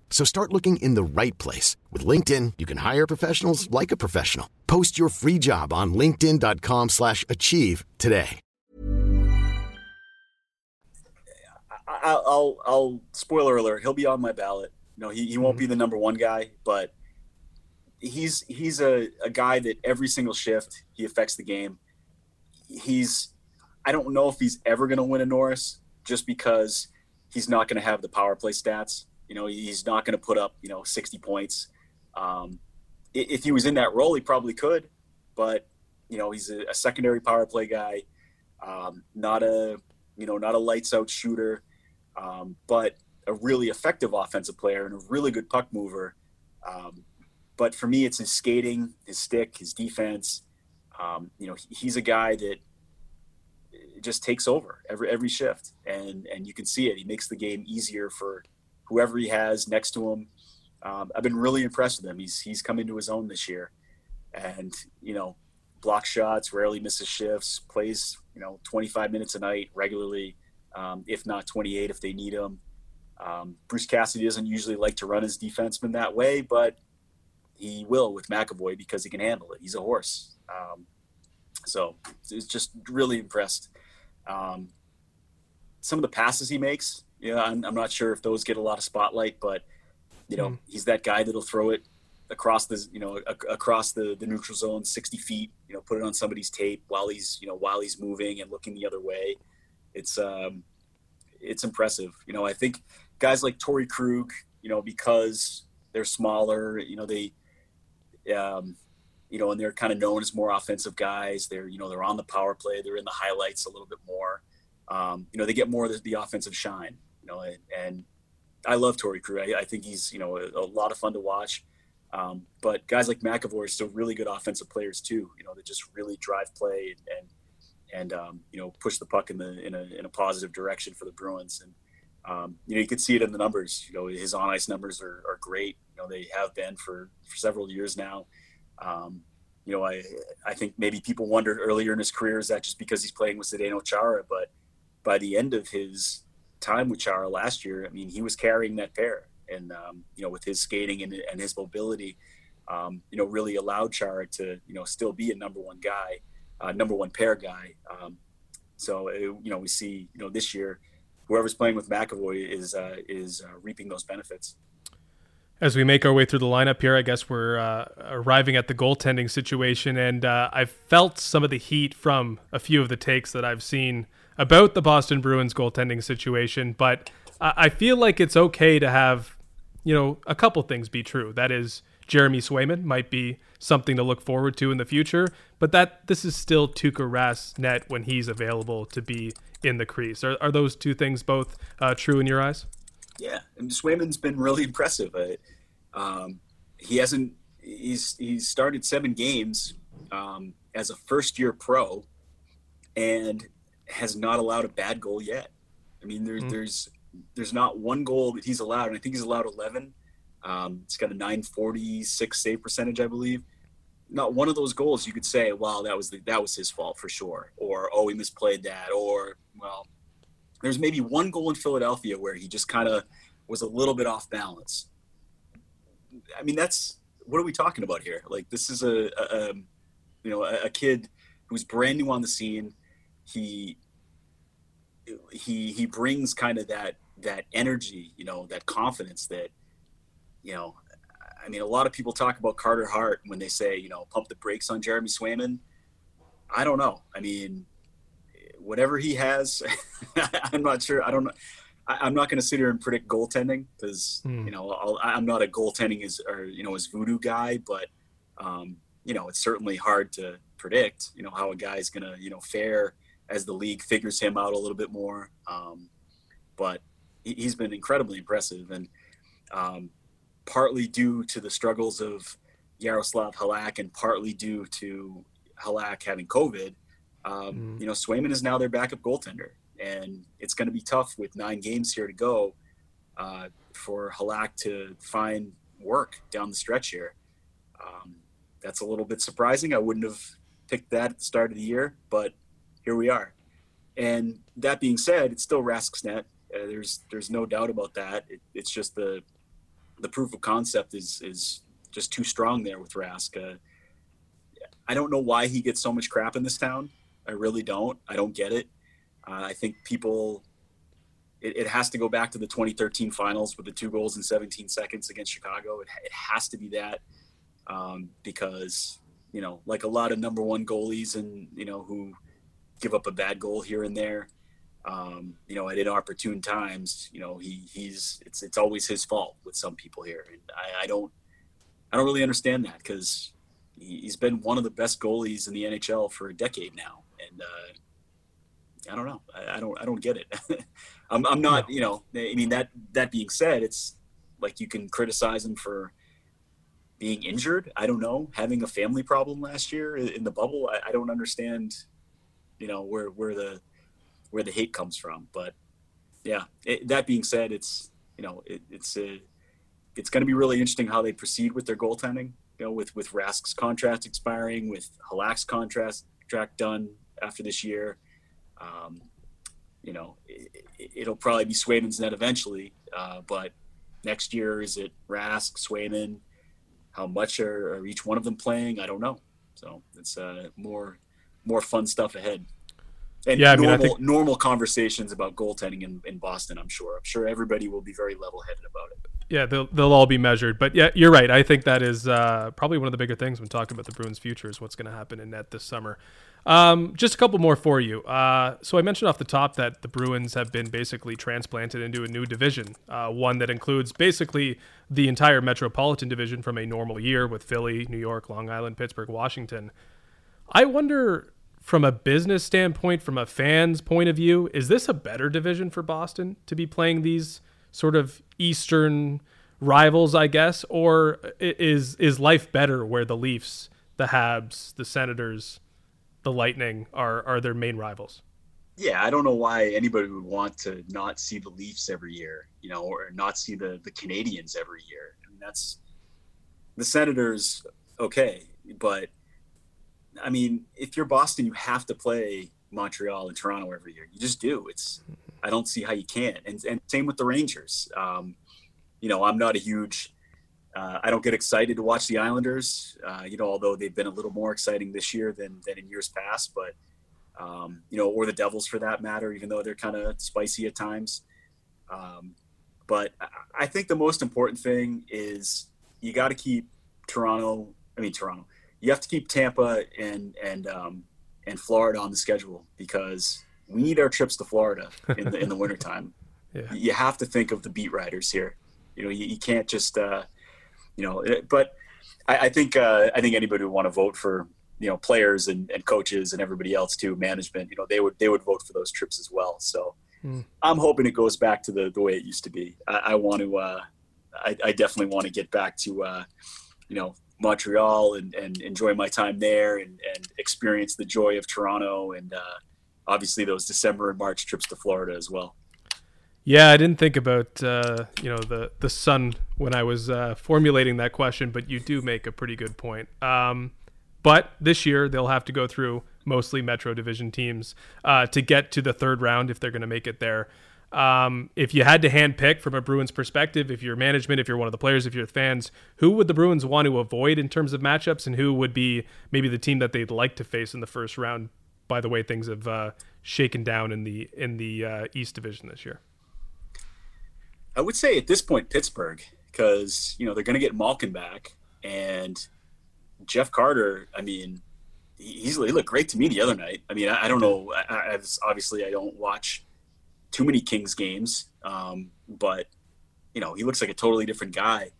So start looking in the right place. With LinkedIn, you can hire professionals like a professional. Post your free job on linkedin.com slash achieve today. I'll, I'll, I'll, spoiler alert, he'll be on my ballot. No, he, he won't be the number one guy, but he's he's a, a guy that every single shift he affects the game. He's I don't know if he's ever going to win a Norris just because he's not going to have the power play stats. You know, he's not going to put up, you know, 60 points. Um, if he was in that role, he probably could, but you know, he's a, a secondary power play guy, um, not a, you know, not a lights out shooter, um, but a really effective offensive player and a really good puck mover. Um, but for me, it's his skating, his stick, his defense. Um, you know, he's a guy that just takes over every every shift, and and you can see it. He makes the game easier for whoever he has next to him. Um, I've been really impressed with him. He's he's come into his own this year, and you know, block shots, rarely misses shifts, plays you know 25 minutes a night regularly, um, if not 28 if they need him. Um, Bruce Cassidy doesn't usually like to run his defenseman that way, but he will with McAvoy because he can handle it. He's a horse. Um, so it's just really impressed. Um, some of the passes he makes, yeah, I'm, I'm, not sure if those get a lot of spotlight, but you know, mm. he's that guy that'll throw it across the, you know, a, across the, the neutral zone, 60 feet, you know, put it on somebody's tape while he's, you know, while he's moving and looking the other way. It's, um, it's impressive. You know, I think guys like Torey Krug, you know, because they're smaller, you know, they, um, you know, and they're kind of known as more offensive guys. They're, you know, they're on the power play. They're in the highlights a little bit more. Um, you know, they get more of the, the offensive shine. You know, and, and I love Torey Krug. I, I, think he's, you know, a, a lot of fun to watch. Um, but guys like McAvoy are still really good offensive players too. You know, that just really drive play and and, and um, you know push the puck in the in a in a positive direction for the Bruins. And um, you know, you can see it in the numbers. You know, his on ice numbers are, are great. You know, they have been for, for several years now. Um, you know, I I think maybe people wondered earlier in his career is that just because he's playing with Zdeno Chara, but by the end of his time with Chara last year, I mean, he was carrying that pair, and um, you know, with his skating and, and his mobility, um, you know, really allowed Chara to you know still be a number one guy, uh, number one pair guy. Um, so it, uh, you know, we see you know this year, whoever's playing with McAvoy is uh, is uh, reaping those benefits. As we make our way through the lineup here, I guess we're uh, arriving at the goaltending situation, and uh, I've felt some of the heat from a few of the takes that I've seen about the Boston Bruins goaltending situation. But I feel like it's okay to have, you know, a couple things be true. That is, Jeremy Swayman might be something to look forward to in the future, but that this is still Tuukka Rask net when he's available to be in the crease. Are, are those two things both uh, true in your eyes? Yeah, and Swayman's been really impressive. Uh, um, he hasn't. He's he's started seven games um, as a first year pro, and has not allowed a bad goal yet. I mean, there's mm-hmm. there's there's not one goal that he's allowed, and I think he's allowed 11. Um, it's got a 946 save percentage, I believe. Not one of those goals you could say, "Wow, that was the, that was his fault for sure," or "Oh, he misplayed that," or well, there's maybe one goal in Philadelphia where he just kind of was a little bit off balance. I mean, that's what are we talking about here? Like, this is a, a, a you know a, a, kid who's brand new on the scene. He he he brings kind of that that energy, you know, that confidence that you know. I mean, a lot of people talk about Carter Hart when they say, you know, pump the brakes on Jeremy Swayman. I don't know. I mean, whatever he has, I'm not sure. I don't know. I, am not going to sit here and predict goaltending because mm. you know i am not a goaltending as or you know as voodoo guy, but um, you know it's certainly hard to predict. You know how a guy's going to you know fare as the league figures him out a little bit more. Um, but he, has been incredibly impressive, and um, partly due to the struggles of Yaroslav Halak, and partly due to Halak having COVID. Um, mm. You know, Swayman is now their backup goaltender, and it's going to be tough with nine games here to go uh, for Halak to find work down the stretch here. Um, that's a little bit surprising. I wouldn't have picked that at the start of the year, but here we are. And that being said, it's still Rask's net. Uh, there's there's no doubt about that. It, it's just the the proof of concept is is just too strong there with Rask. Uh, I don't know why he gets so much crap in this town. I really don't. I don't get it. Uh, I think people, it, it, has to go back to the 2013 finals with the two goals in 17 seconds against Chicago. It, it has to be that um, because, you know, like a lot of number one goalies and, you know, who give up a bad goal here and there. Um, you know, at inopportune times, you know, he he's it's it's always his fault with some people here, and I, I don't I don't really understand that because he, has been one of the best goalies in the NHL for a decade now, and uh, I don't know, I, I, don't I don't get it. I'm I'm not you know I mean that that being said, it's like you can criticize him for being injured. I don't know, having a family problem last year in the bubble. I, I don't understand, you know, where where the where the hate comes from. But yeah, it, that being said, it's you know it, it's a, it's going to be really interesting how they proceed with their goaltending. You know, with with Rask's contract expiring, with Halak's contract contract done after this year. Um, you know, it, will probably be Swayman's net eventually, uh, but next year is it Rask, Swayman, how much are, are each one of them playing? I don't know. So it's uh, more more fun stuff ahead. And yeah, I mean, normal, think... normal conversations about goaltending in, in Boston. I'm sure. I'm sure everybody will be very level headed about it. Yeah, they'll they'll all be measured. But yeah, you're right. I think that is uh, probably one of the bigger things when talking about the Bruins' future is what's going to happen in net this summer. Um, just a couple more for you. Uh, so I mentioned off the top that the Bruins have been basically transplanted into a new division, uh, one that includes basically the entire metropolitan division from a normal year with Philly, New York, Long Island, Pittsburgh, Washington. I wonder, from a business standpoint, from a fan's point of view, is this a better division for Boston to be playing these sort of Eastern rivals, I guess, or is is life better where the Leafs, the Habs, the Senators the Lightning are are their main rivals. Yeah, I don't know why anybody would want to not see the Leafs every year, you know, or not see the the Canadiens every year. I mean, that's the Senators, okay, but I mean, if you're Boston, you have to play Montreal and Toronto every year. You just do. It's I don't see how you can't. And and same with the Rangers. Um, you know, I'm not a huge uh, I don't get excited to watch the Islanders, uh, you know, although they've been a little more exciting this year than, than in years past, but, um, you know, or the Devils for that matter, even though they're kind of spicy at times. Um, but I think the most important thing is you got to keep Toronto, I mean, Toronto, you have to keep Tampa and, and, um, and Florida on the schedule because we need our trips to Florida in the, in the wintertime. yeah. You have to think of the beat riders here. You know, you, you can't just, uh, you know, but I, I think uh, I think anybody would want to vote for you know players and, and coaches and everybody else too, management. You know, they would they would vote for those trips as well. So mm. I'm hoping it goes back to the the way it used to be. I, I want to. Uh, I, I, definitely want to get back to uh, you know Montreal and, and enjoy my time there and, and experience the joy of Toronto and uh, obviously those December and March trips to Florida as well. Yeah, I didn't think about uh, you know the the sun when I was uh, formulating that question, but you do make a pretty good point. Um, but this year they'll have to go through mostly Metro Division teams uh, to get to the third round if they're going to make it there. Um, if you had to handpick from a Bruins perspective, if you're management, if you're one of the players, if you're fans, who would the Bruins want to avoid in terms of matchups, and who would be maybe the team that they'd like to face in the first round? By the way, things have uh, shaken down in the in the uh, East Division this year. I would say at this point Pittsburgh because you know they're going to get Malkin back and Jeff Carter. I mean, he's he looked great to me the other night. I mean, I, I don't know. I, I, obviously I don't watch too many Kings games, um, but you know he looks like a totally different guy.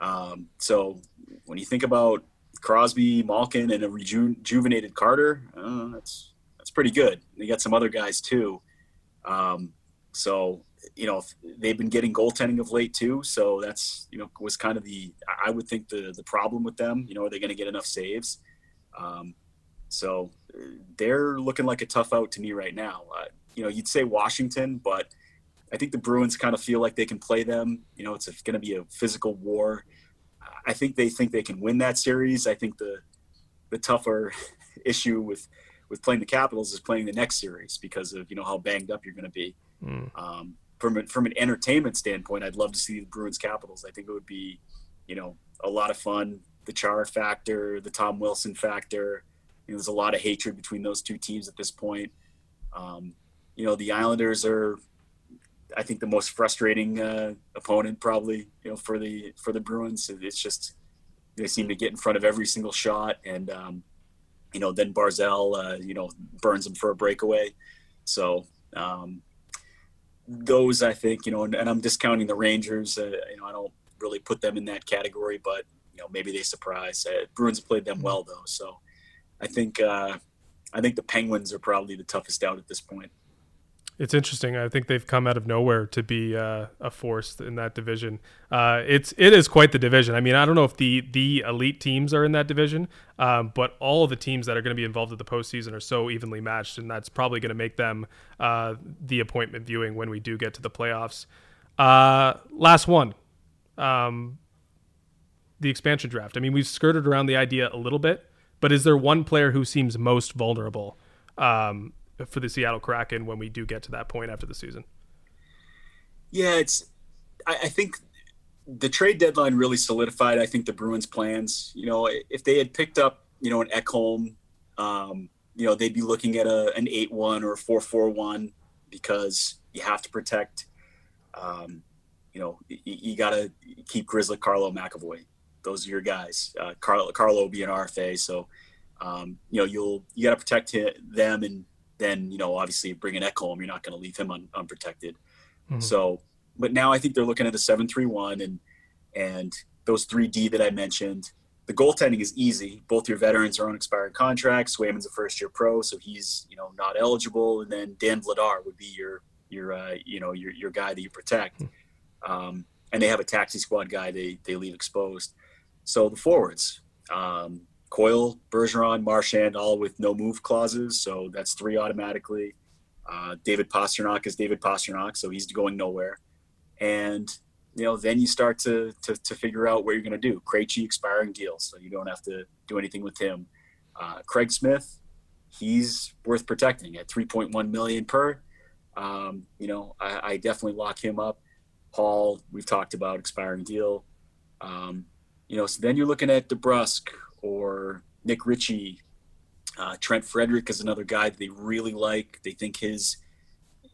Um, so when you think about Crosby, Malkin, and a rejuvenated Carter, uh, that's that's pretty good. They got some other guys too. Um, so you know they've been getting goaltending of late too so that's you know was kind of the i would think the the problem with them you know are they going to get enough saves um, so they're looking like a tough out to me right now uh, you know you'd say washington but i think the bruins kind of feel like they can play them you know it's going to be a physical war i think they think they can win that series i think the the tougher issue with with playing the capitals is playing the next series because of you know how banged up you're going to be mm. um, from from an entertainment standpoint, I'd love to see the Bruins Capitals. I think it would be, you know, a lot of fun. The Char factor, the Tom Wilson factor. You know, there's a lot of hatred between those two teams at this point. Um, you know, the Islanders are, I think, the most frustrating uh, opponent probably. You know, for the for the Bruins, it's just they seem to get in front of every single shot, and um, you know, then Barzal, uh, you know, burns them for a breakaway. So um, those, I think, you know, and, and I'm discounting the Rangers. Uh, you know, I don't really put them in that category, but you know, maybe they surprise. Uh, Bruins played them well though, so I think uh, I think the Penguins are probably the toughest out at this point. It's interesting. I think they've come out of nowhere to be uh, a force in that division. Uh, it's it is quite the division. I mean, I don't know if the the elite teams are in that division, um, but all of the teams that are going to be involved at the postseason are so evenly matched, and that's probably going to make them uh, the appointment viewing when we do get to the playoffs. Uh, last one, um, the expansion draft. I mean, we've skirted around the idea a little bit, but is there one player who seems most vulnerable? Um, for the Seattle Kraken when we do get to that point after the season? Yeah, it's. I, I think the trade deadline really solidified. I think the Bruins' plans. You know, if they had picked up, you know, an Ekholm, um, you know, they'd be looking at a an eight one or a four four one because you have to protect. Um, you know, you, you got to keep Grzelcyk Carlo, McAvoy. Those are your guys. Uh, Carlo, Carlo will be an RFA, so um, you know you'll you got to protect him, them and then you know obviously bring an Ekholm, you're not going to leave him un, unprotected. Mm-hmm. So, but now I think they're looking at the seven three one and and those three D that I mentioned. The goaltending is easy. Both your veterans are on expired contracts. Swayman's a first year pro, so he's you know not eligible. And then Dan Vladar would be your your uh, you know your your guy that you protect. Mm-hmm. Um, and they have a taxi squad guy they they leave exposed. So the forwards. Um, Coyle, Bergeron, Marchand, all with no move clauses. So that's three automatically. Uh, David Pastrnak is David Pastrnak, so he's going nowhere. And you know, then you start to to, to figure out what you're going to do. Krejci expiring deal, so you don't have to do anything with him. Uh, Craig Smith, he's worth protecting at 3.1 million per. Um, you know, I, I, definitely lock him up. Paul, we've talked about expiring deal. Um, you know, so then you're looking at DeBrusk or Nick Ritchie. Uh, Trent Frederic is another guy that they really like. They think his,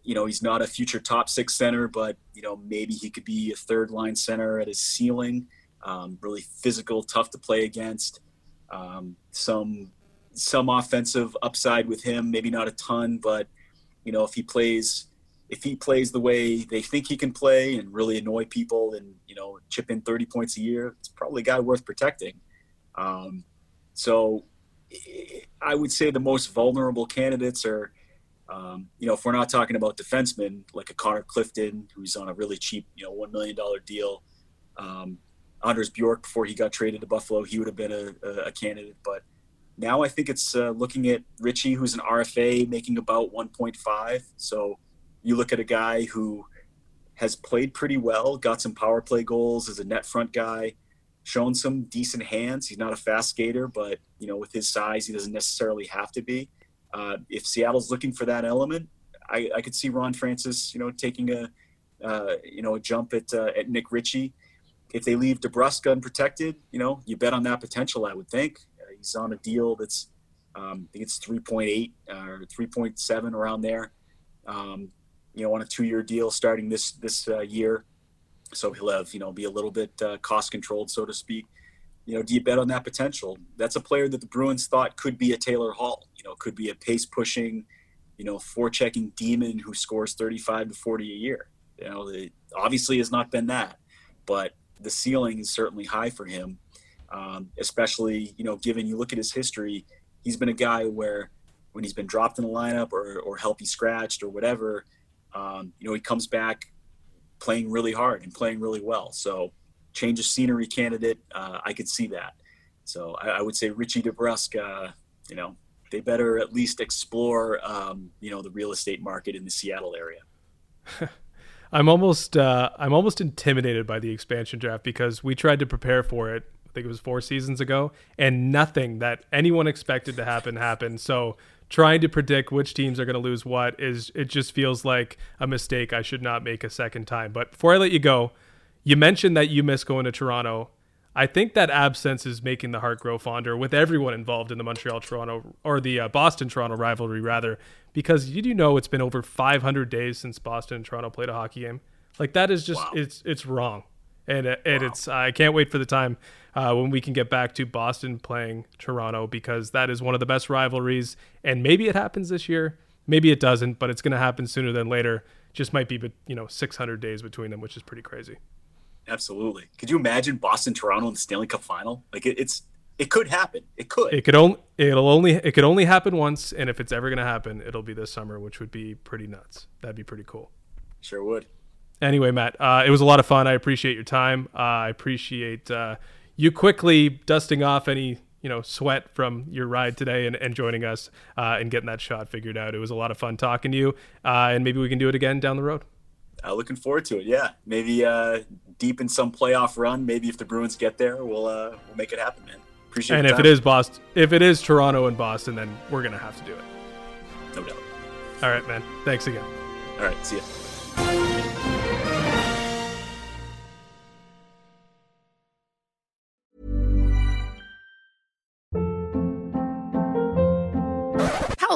you know, he's not a future top six center, but you know maybe he could be a third line center at his ceiling. Um, really physical, tough to play against. Um, some some offensive upside with him, maybe not a ton, but you know if he plays if he plays the way they think he can play and really annoy people and you know chip in 30 points a year, it's probably a guy worth protecting. Um, so I would say the most vulnerable candidates are, um, you know, if we're not talking about defensemen like a Connor Clifton, who's on a really cheap, you know, $1 million deal. Um, Anders Bjork, before he got traded to Buffalo, he would have been a, a candidate. But now I think it's uh, looking at Ritchie, who's an RFA making about 1.5. So you look at a guy who has played pretty well, got some power play goals as a net front guy shown some decent hands. He's not a fast skater, but you know, with his size, he doesn't necessarily have to be. Uh, if Seattle's looking for that element, I, I, could see Ron Francis, you know, taking a uh, you know a jump at uh, at Nick Ritchie. If they leave DeBrusk unprotected, you know, you bet on that potential. I would think uh, he's on a deal that's um, I think it's 3.8 or 3.7 around there. Um, you know, on a two-year deal starting this this uh, year so he'll have you know be a little bit uh, cost controlled, so to speak. You know, do you bet on that potential? That's a player that the Bruins thought could be a Taylor Hall. You know, could be a pace pushing, you know, forechecking demon who scores 35 to 40 a year. You know, it obviously has not been that, but the ceiling is certainly high for him. Um, especially, you know, given you look at his history, he's been a guy where when he's been dropped in the lineup or, or healthy scratched or whatever, um, you know, he comes back playing really hard and playing really well. So change of scenery candidate, uh, I could see that. So I, I would say Ritchie DeBrusk, uh, you know, they better at least explore, um, you know, the real estate market in the Seattle area. I'm almost, uh, I'm almost intimidated by the expansion draft because we tried to prepare for it. I think it was four seasons ago, and nothing that anyone expected to happen happened. So trying to predict which teams are going to lose what is it just feels like a mistake I should not make a second time. But before I let you go, you mentioned that you miss going to Toronto. I think that absence is making the heart grow fonder with everyone involved in the Montreal Toronto or the uh, Boston Toronto rivalry, rather, because did you know it's been over 500 days since Boston and Toronto played a hockey game? Like that is just wow. it's it's wrong, and and wow. it's I can't wait for the time uh, when we can get back to Boston playing Toronto because that is one of the best rivalries. And maybe it happens this year, maybe it doesn't, but it's going to happen sooner than later. Just might be, you know, 600 days between them, which is pretty crazy. Absolutely. Could you imagine Boston Toronto in the Stanley Cup final? Like it, it's it could happen. It could. It could only it'll only it could only happen once, and if it's ever going to happen, it'll be this summer, which would be pretty nuts. That'd be pretty cool. Sure would. Anyway, Matt, uh, it was a lot of fun. I appreciate your time. Uh, I appreciate uh, you quickly dusting off any you know sweat from your ride today and, and joining us uh, and getting that shot figured out. It was a lot of fun talking to you, uh, and maybe we can do it again down the road. Uh, looking forward to it. Yeah, maybe deep in some playoff run. Maybe if the Bruins get there, we'll we'll make it happen, man. Appreciate it. and if time. it is Boston, if it is Toronto and Boston, then we're gonna have to do it. No doubt. All right, man. Thanks again. All right. See ya.